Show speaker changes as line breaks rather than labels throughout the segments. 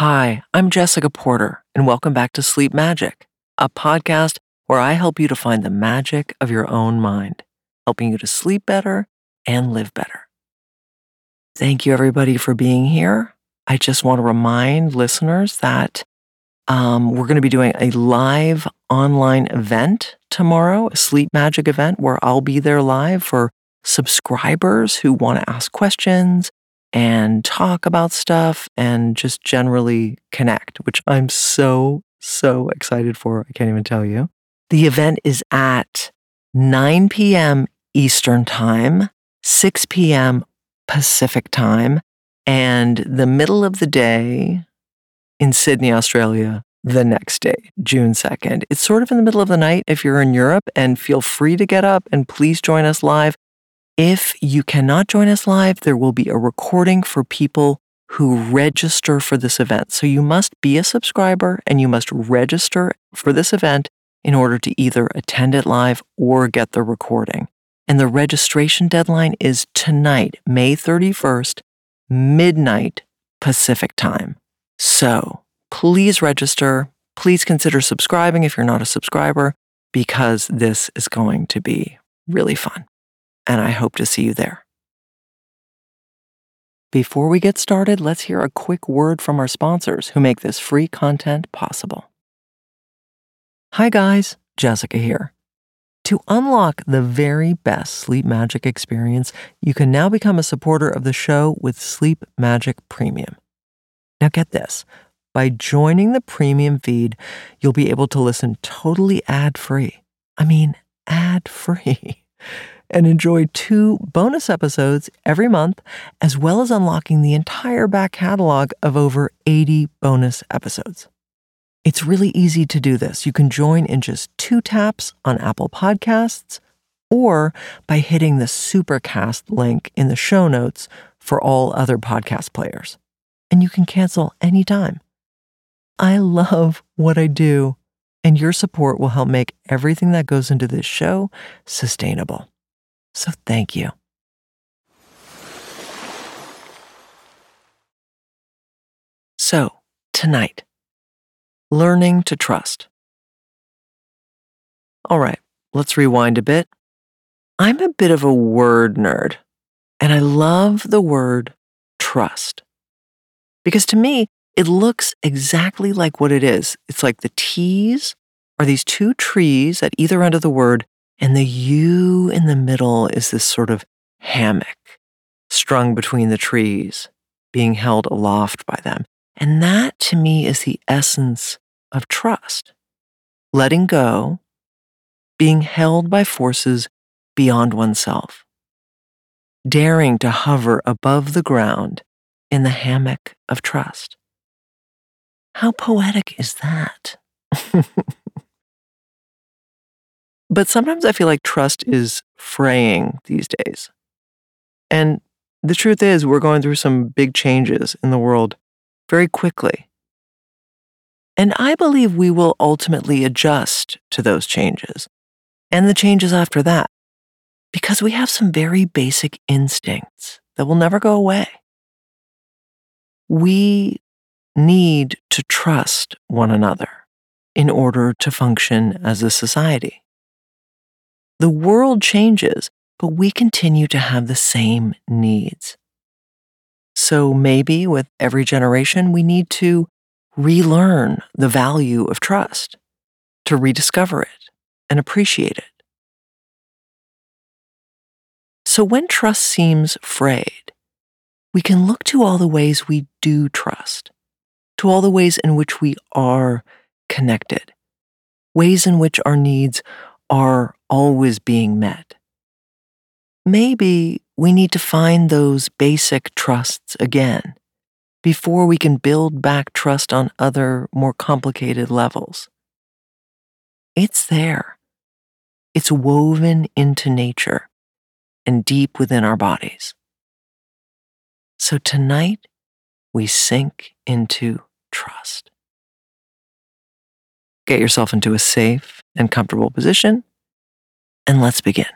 Hi, I'm Jessica Porter, and welcome back to Sleep Magic, a podcast where I help you to find the magic of your own mind, helping you to sleep better and live better. Thank you, everybody, for being here. I just want to remind listeners that um, we're going to be doing a live online event tomorrow, a sleep magic event where I'll be there live for subscribers who want to ask questions and talk about stuff and just generally connect, which I'm so, so excited for. I can't even tell you. The event is at 9 p.m. Eastern Time, 6 p.m. Pacific Time, and the middle of the day in Sydney, Australia, the next day, June 2nd. It's sort of in the middle of the night if you're in Europe, and feel free to get up and please join us live. If you cannot join us live, there will be a recording for people who register for this event. So you must be a subscriber and you must register for this event in order to either attend it live or get the recording. And the registration deadline is tonight, May 31st, midnight Pacific time. So please register. Please consider subscribing if you're not a subscriber, because this is going to be really fun and I hope to see you there. Before we get started, let's hear a quick word from our sponsors who make this free content possible. Hi, guys, Jessica here. To unlock the very best sleep magic experience, you can now become a supporter of the show with Sleep Magic Premium. Now, get this by joining the premium feed, you'll be able to listen totally ad free. I mean, ad free. and enjoy two bonus episodes every month, as well as unlocking the entire back catalog of over 80 bonus episodes. It's really easy to do this. You can join in just two taps on Apple Podcasts or by hitting the Supercast link in the show notes for all other podcast players. And you can cancel anytime. I love what I do, and your support will help make everything that goes into this show sustainable. So thank you. So, tonight, learning to trust. All right, let's rewind a bit. I'm a bit of a word nerd, and I love the word trust. Because to me, it looks exactly like what it is. It's like the T's are these two trees at either end of the word and the U in the middle is this sort of hammock strung between the trees, being held aloft by them. And that to me is the essence of trust letting go, being held by forces beyond oneself, daring to hover above the ground in the hammock of trust. How poetic is that? But sometimes I feel like trust is fraying these days. And the truth is, we're going through some big changes in the world very quickly. And I believe we will ultimately adjust to those changes and the changes after that because we have some very basic instincts that will never go away. We need to trust one another in order to function as a society. The world changes, but we continue to have the same needs. So maybe with every generation, we need to relearn the value of trust, to rediscover it and appreciate it. So when trust seems frayed, we can look to all the ways we do trust, to all the ways in which we are connected, ways in which our needs are always being met. Maybe we need to find those basic trusts again before we can build back trust on other, more complicated levels. It's there. It's woven into nature and deep within our bodies. So tonight, we sink into trust. Get yourself into a safe and comfortable position, and let's begin.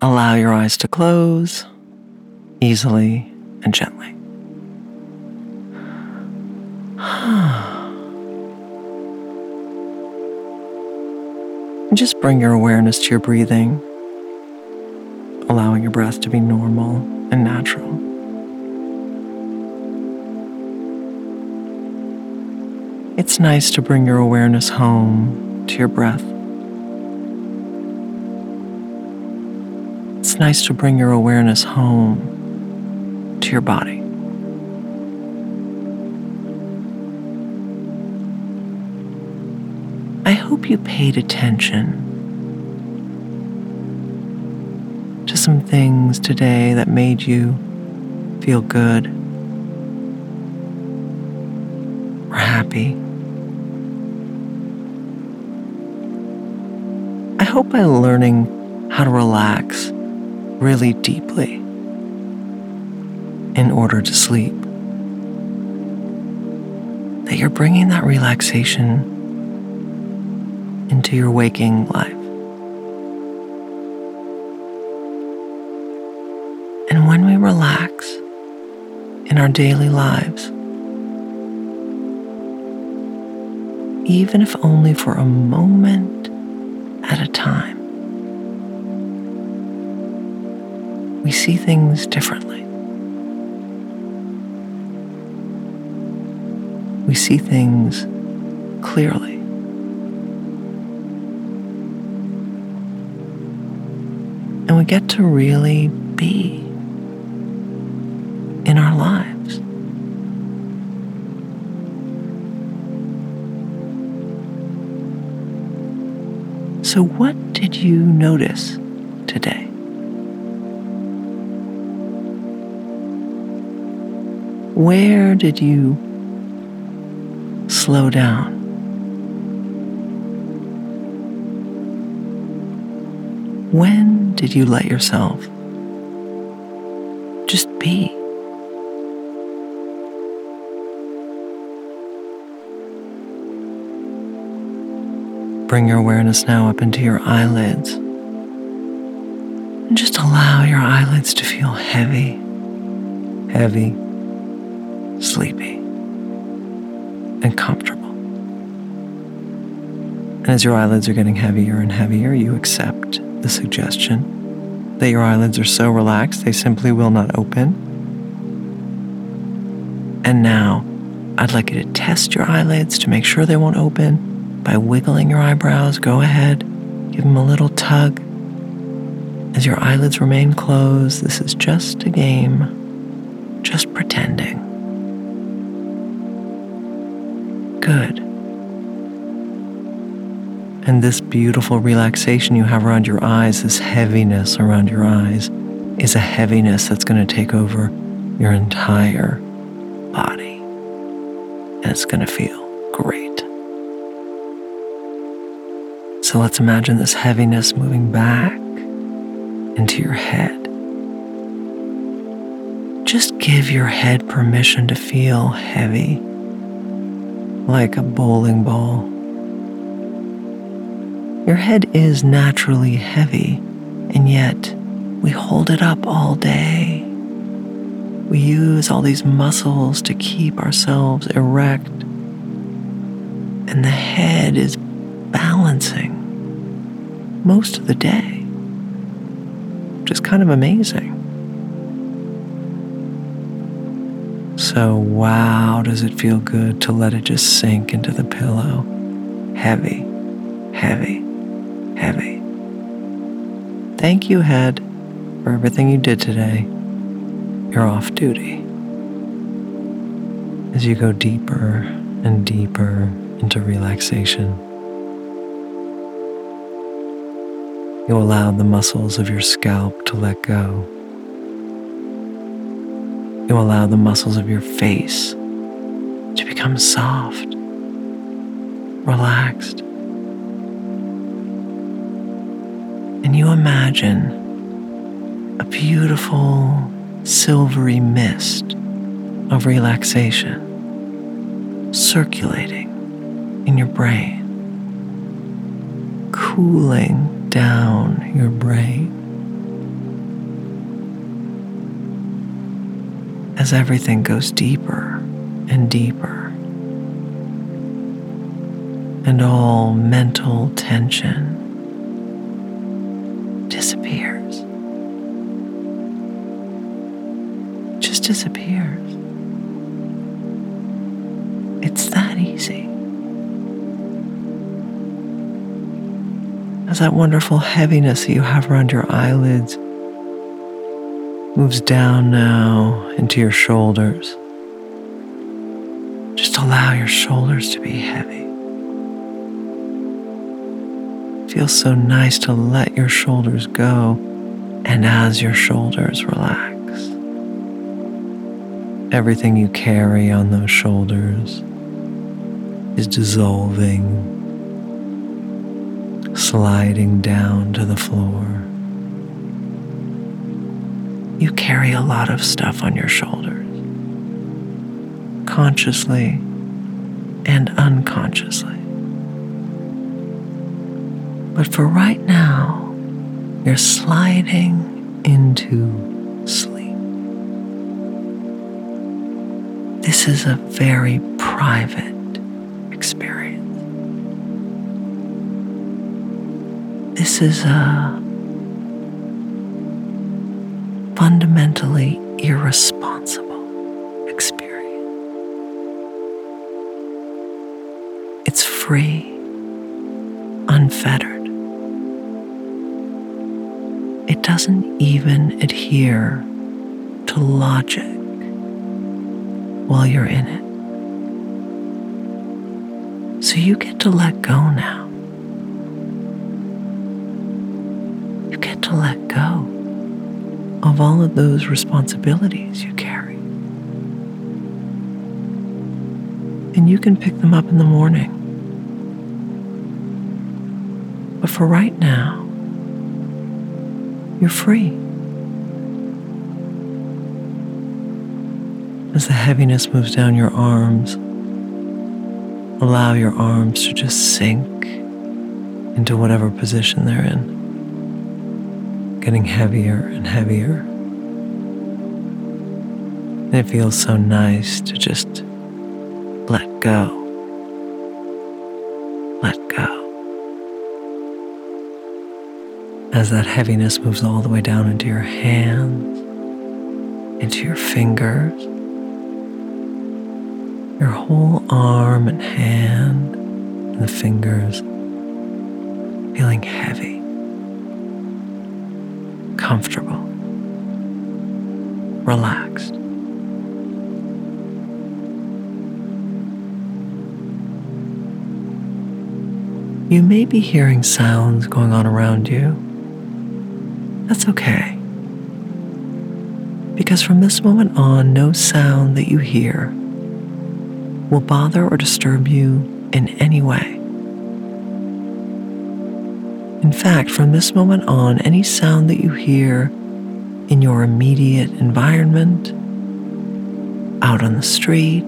allow your eyes to close easily and gently. Just bring your awareness to your breathing, allowing your breath to be normal and natural. It's nice to bring your awareness home to your breath. It's nice to bring your awareness home to your body. I hope you paid attention to some things today that made you feel good or happy. Hope by learning how to relax really deeply in order to sleep, that you're bringing that relaxation into your waking life. And when we relax in our daily lives, even if only for a moment see things differently. We see things clearly. and we get to really be in our lives. So, what did you notice today? Where did you slow down? When did you let yourself just be? Bring your awareness now up into your eyelids. And just allow your eyelids to feel heavy, heavy, sleepy, and comfortable. And as your eyelids are getting heavier and heavier, you accept the suggestion that your eyelids are so relaxed they simply will not open. And now, I'd like you to test your eyelids to make sure they won't open by wiggling your eyebrows. Go ahead, give them a little tug. As your eyelids remain closed, this is just a game, just pretending. And this beautiful relaxation you have around your eyes, this heaviness around your eyes, is a heaviness that's going to take over your entire body. And it's going to feel great. So let's imagine this heaviness moving back into your head. Just give your head permission to feel heavy, like a bowling ball your head is naturally heavy, and yet we hold it up all day. We use all these muscles to keep ourselves erect, and the head is balancing most of the day, which is kind of amazing. So, wow, does it feel good to let it just sink into the pillow? Heavy, heavy heavy. Thank you, head, for everything you did today. You're off duty. As you go deeper and deeper into relaxation, you allow the muscles of your scalp to let go. You allow the muscles of your face to become soft, relaxed, you imagine a beautiful silvery mist of relaxation circulating in your brain, cooling down your brain. As everything goes deeper and deeper, and all mental tension disappears. It's that easy. As that wonderful heaviness that you have around your eyelids moves down now into your shoulders. Just allow your shoulders to be heavy. It feels so nice to let your shoulders go, and as your shoulders relax, everything you carry on those shoulders is dissolving, sliding down to the floor. You carry a lot of stuff on your shoulders consciously and unconsciously. But for right now, you're sliding into This is a very private experience. This is a fundamentally irresponsible experience. It's free, unfettered. It doesn't even adhere to logic while you're in it. So you get to let go now. You get to let go of all of those responsibilities you carry. And you can pick them up in the morning But for right now, you're free. As the heaviness moves down your arms, allow your arms to just sink into whatever position they're in, getting heavier and heavier. And it feels so nice to just let go. Let go. as that heaviness moves all the way down into your hands, into your fingers, your whole arm and hand, and the fingers feeling heavy, comfortable, relaxed. You may be hearing sounds going on around you that's okay. Because from this moment on, no sound that you hear will bother or disturb you in any way. In fact, from this moment on, any sound that you hear in your immediate environment, out on the street,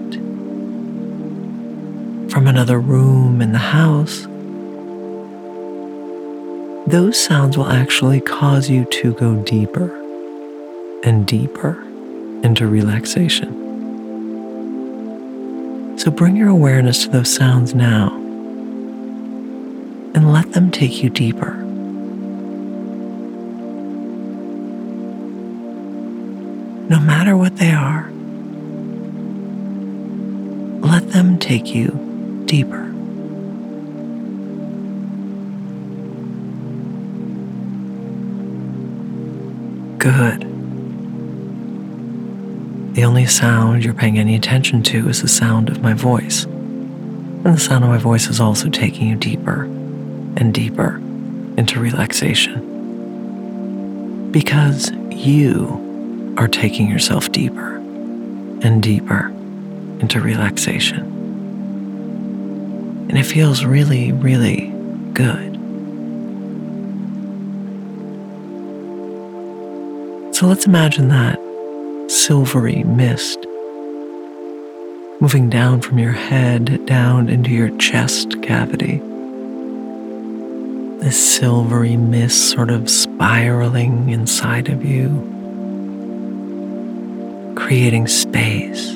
from another room in the house, those sounds will actually cause you to go deeper and deeper into relaxation. So bring your awareness to those sounds now and let them take you deeper. No matter what they are, let them take you deeper. good. The only sound you're paying any attention to is the sound of my voice. And the sound of my voice is also taking you deeper and deeper into relaxation. Because you are taking yourself deeper and deeper into relaxation. And it feels really, really good. So let's imagine that silvery mist moving down from your head down into your chest cavity. This silvery mist sort of spiraling inside of you, creating space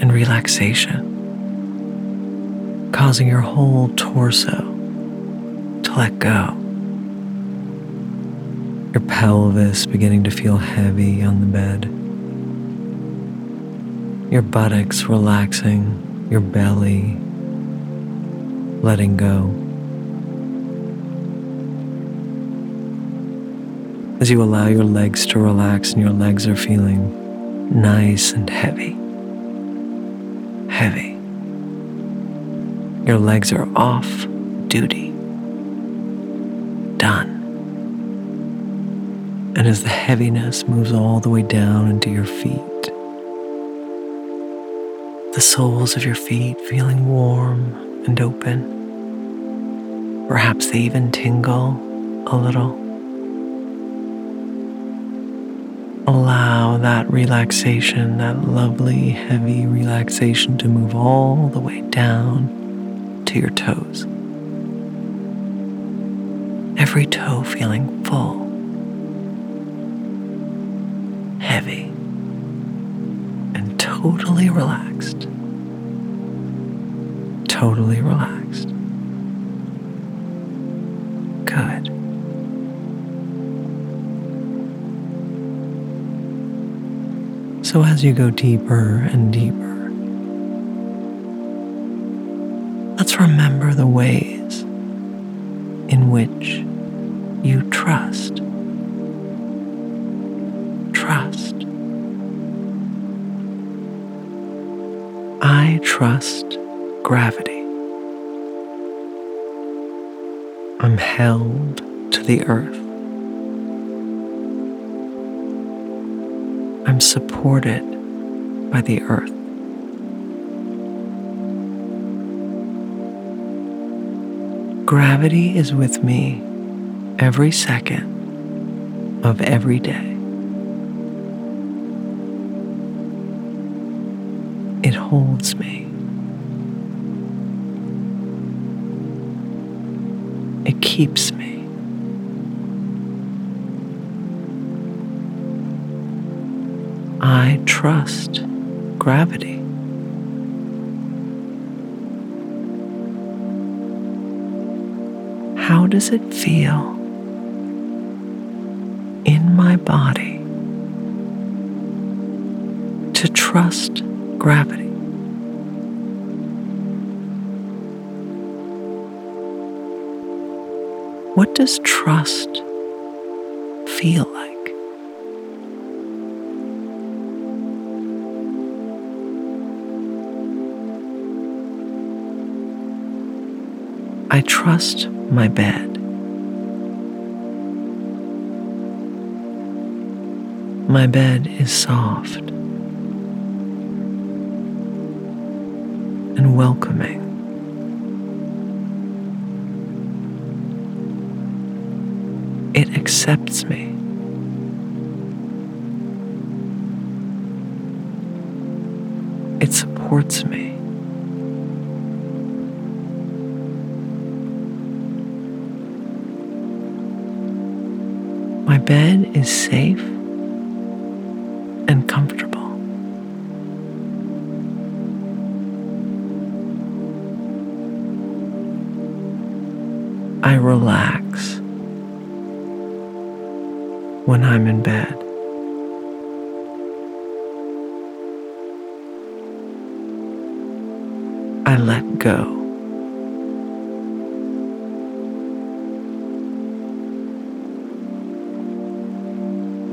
and relaxation, causing your whole torso to let go. Your pelvis beginning to feel heavy on the bed. Your buttocks relaxing, your belly letting go. As you allow your legs to relax and your legs are feeling nice and heavy. Heavy. Your legs are off duty. And as the heaviness moves all the way down into your feet, the soles of your feet feeling warm and open. Perhaps they even tingle a little. Allow that relaxation, that lovely, heavy relaxation, to move all the way down to your toes. Every toe feeling full, totally relaxed. Totally relaxed. Good. So, as you go deeper and deeper, let's remember the ways in which you trust. Trust. I trust gravity. I'm held to the earth. I'm supported by the earth. Gravity is with me every second of every day. Holds me. It keeps me. I trust gravity. How does it feel in my body to trust gravity? Trust feel like? I trust my bed. My bed is soft and welcoming. Accepts me. It supports me. My bed is safe and comfortable. I relax when I'm in bed. I let go.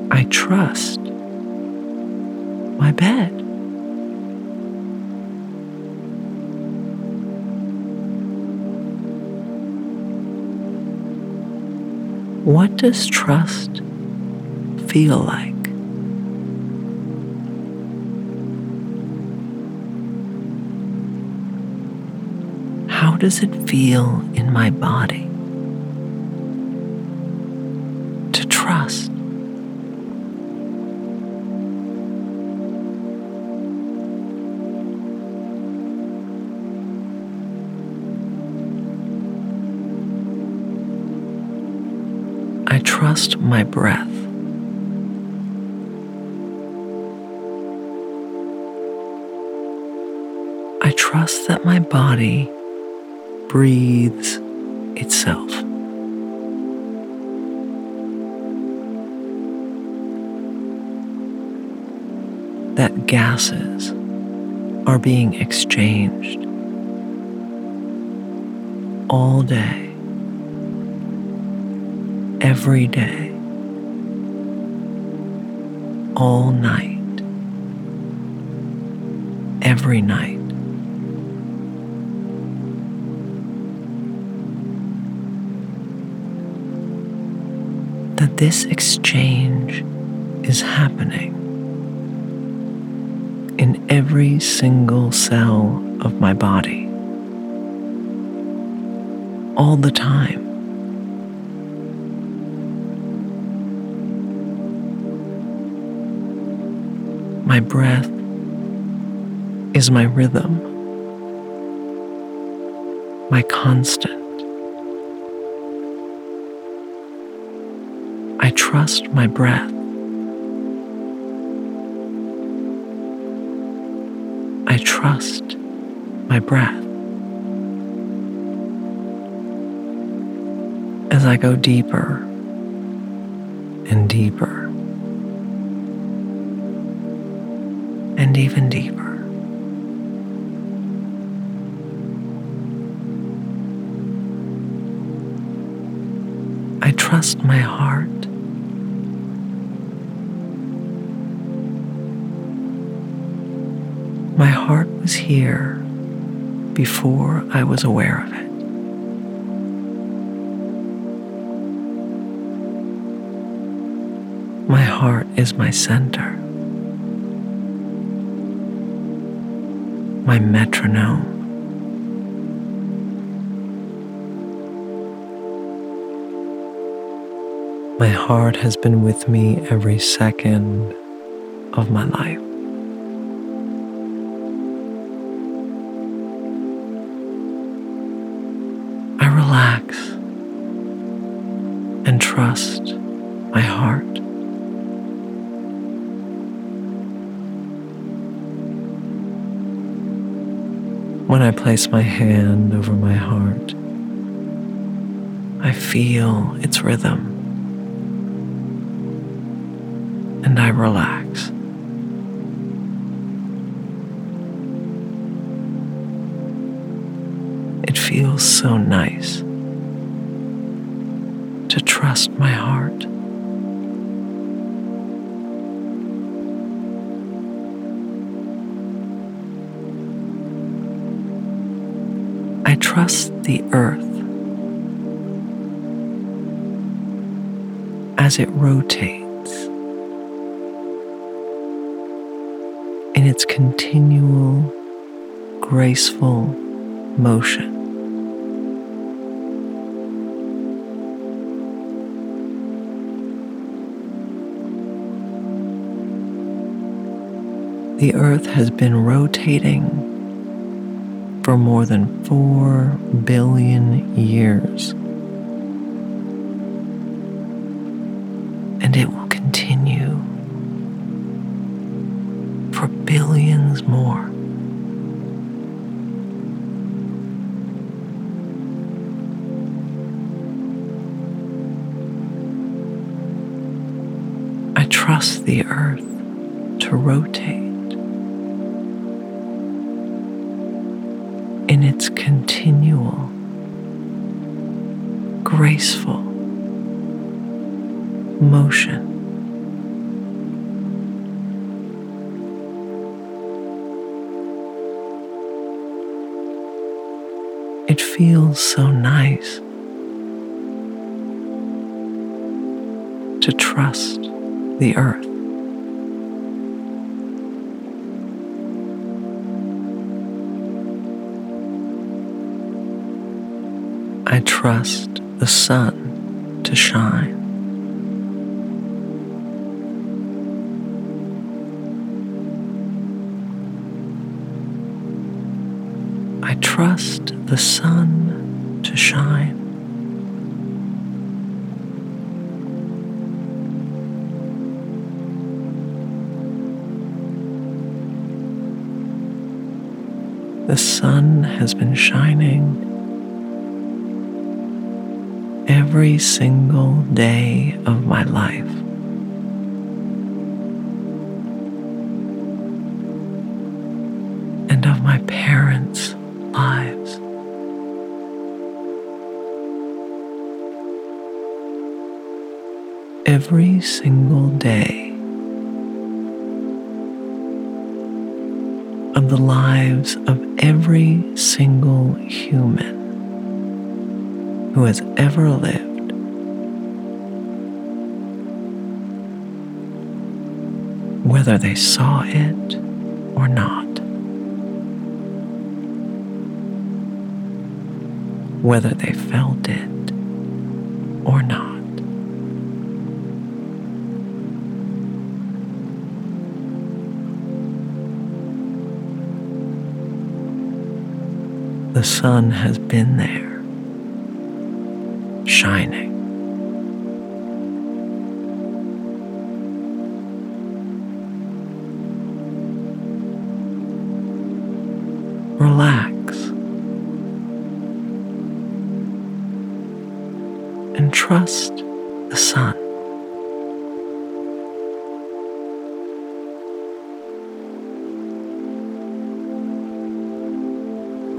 I trust my bed. What does trust feel like? How does it feel in my body to trust? I trust my breath. My body breathes itself. That gases are being exchanged all day, every day, all night, every night. This exchange is happening in every single cell of my body all the time. My breath is my rhythm, my constant. Trust my breath. I trust my breath. As I go deeper and deeper and even deeper. Here before I was aware of it. My heart is my center, my metronome. My heart has been with me every second of my life. When I place my hand over my heart, I feel its rhythm graceful motion. The earth has been rotating for more than 4 billion years. And it will continue for billions more. The earth to rotate in its continual, graceful motion. It feels so nice to trust the earth. I trust the sun to shine. I trust the sun to shine. The sun has been shining every single day of my life. And of my parents' lives. Every single day the lives of every single human who has ever lived. Whether they saw it or not. Whether they felt it or not. The sun has been there shining. Relax and trust the sun.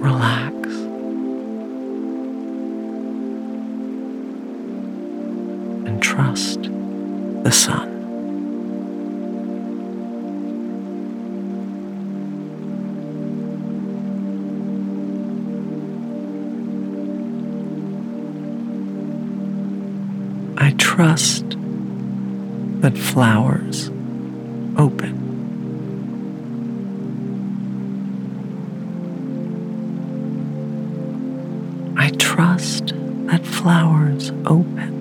Relax. The sun. I trust that flowers open. I trust that flowers open.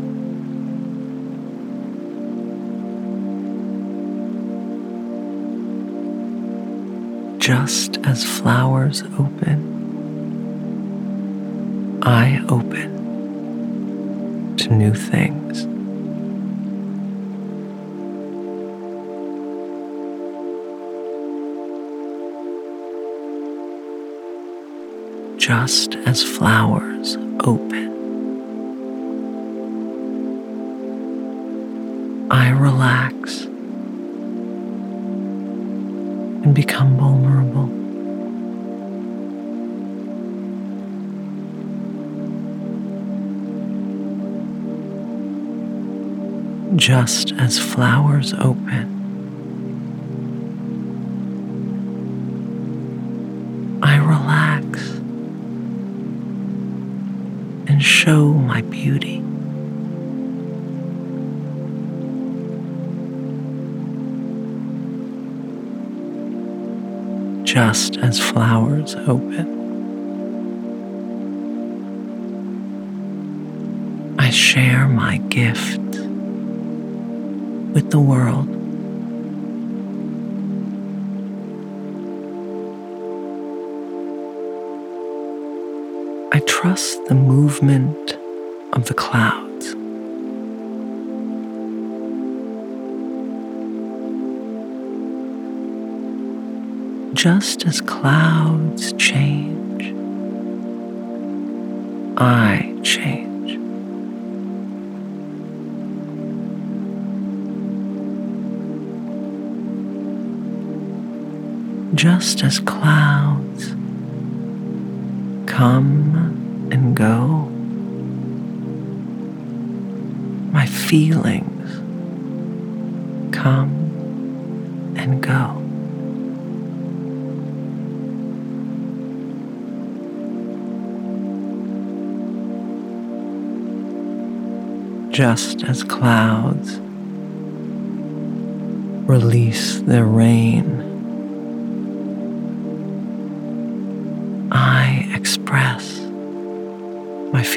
Just as flowers open, I open to new things. Just as flowers open, Just as flowers open, I relax and show my beauty. just as flowers open. I share my gift with the world. I trust the movement of the clouds. just as clouds change, I change. Just as clouds come and go, my feelings come and go. just as clouds release their rain.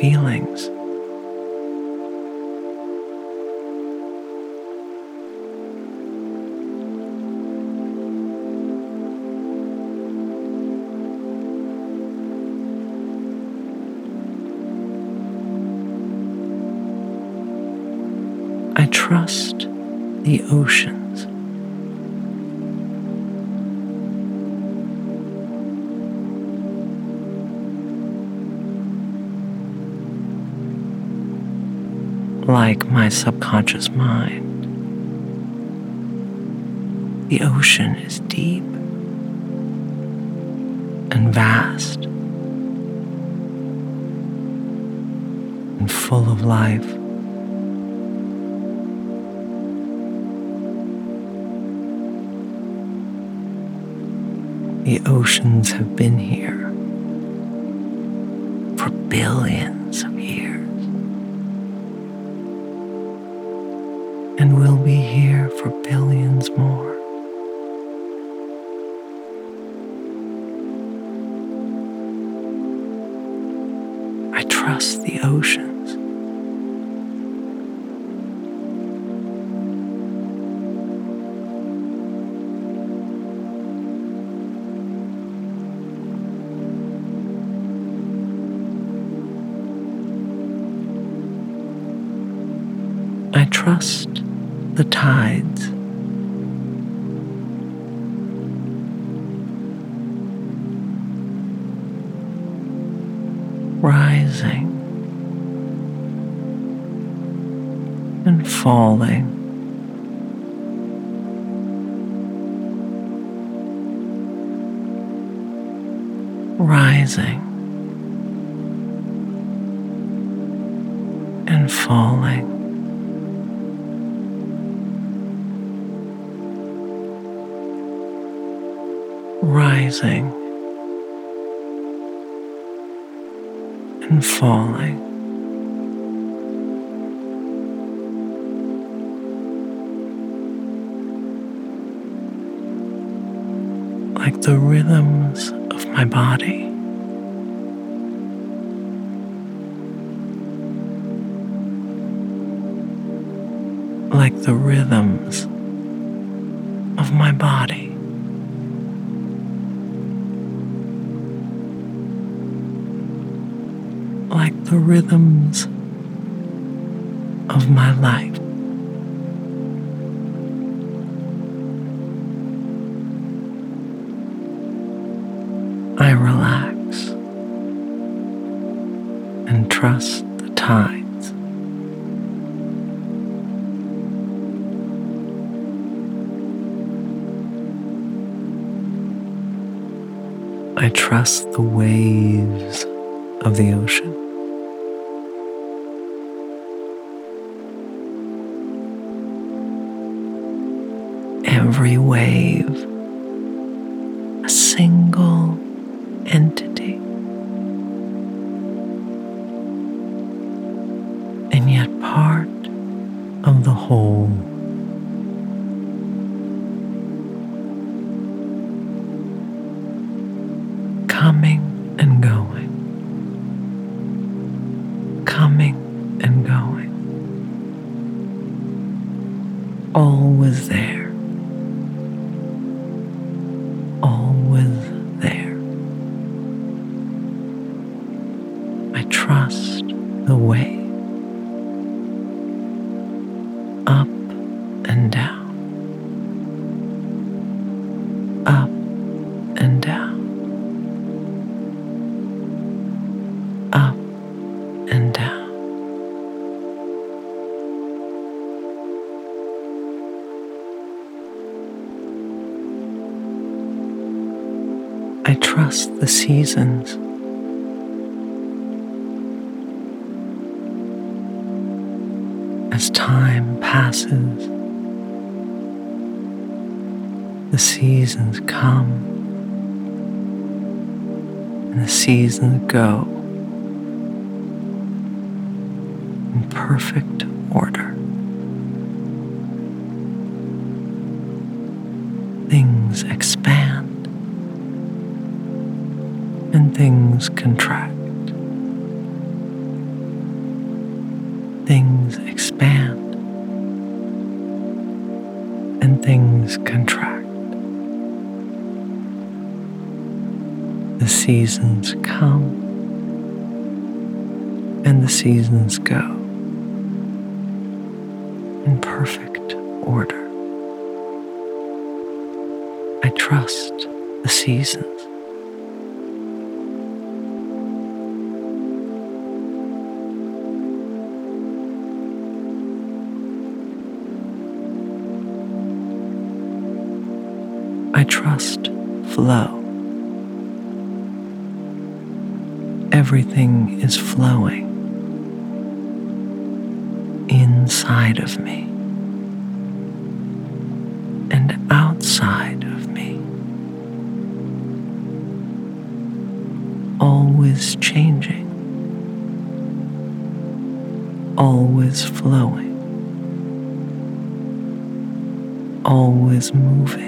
Feelings. I trust the oceans. Like my subconscious mind. The ocean is deep and vast and full of life. The oceans have been here and we'll be here for billions more. I trust the oceans. I trust the tides. Rising and falling. Rising falling. Like the rhythms of my body. Like the rhythms of my body. The rhythms of my life. I relax and trust the tides. I trust the waves of the ocean. The seasons. As time passes, the seasons come and the seasons go in perfect order. seasons come and the seasons go in perfect order. I trust the seasons. I trust flow. Everything is flowing inside of me and outside of me, always changing, always flowing, always moving.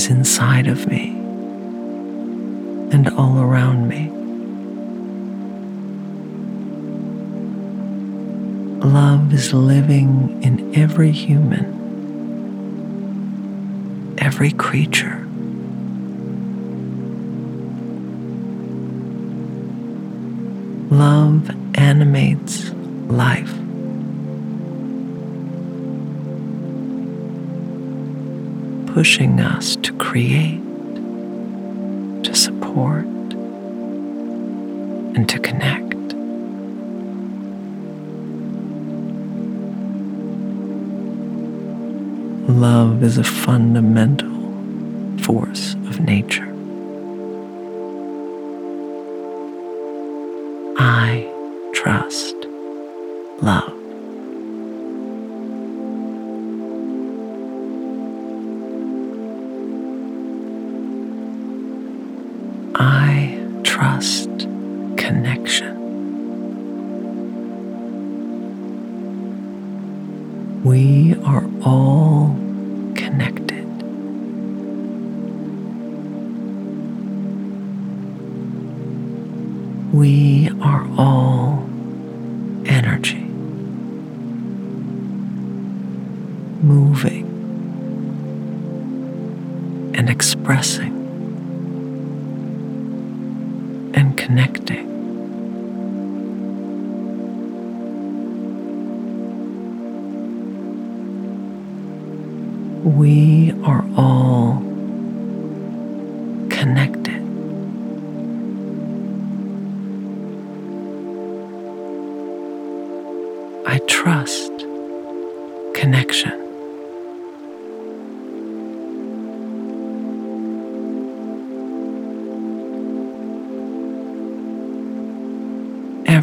Is inside of me and all around me. Love is living in every human, every creature. Love animates life. Pushing us to create, to support, and to connect. Love is a fundamental force of nature. Moving and expressing and connecting. We are all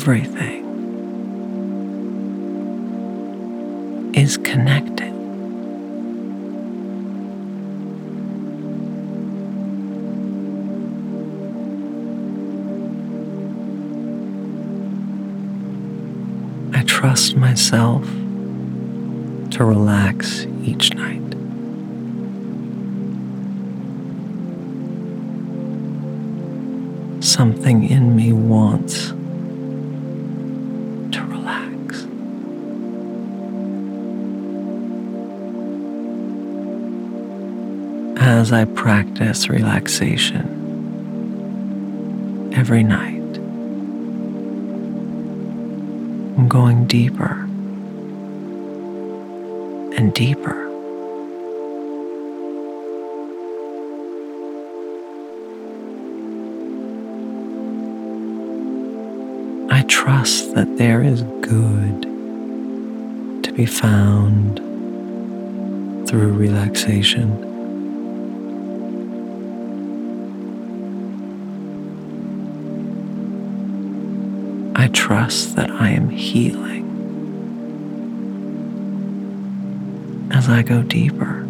Everything is connected. I trust myself to relax each night. Something in me wants As I practice relaxation every night, I'm going deeper and deeper. I trust that there is good to be found through relaxation. Trust that I am healing. As I go deeper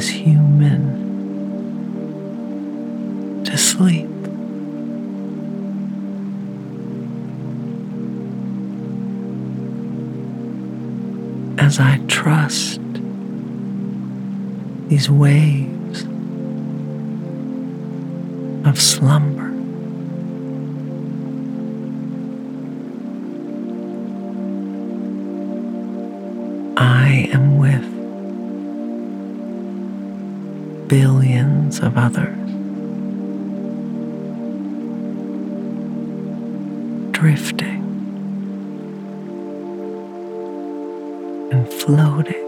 is human to sleep. As I trust these waves of slumber. Of others, drifting. And floating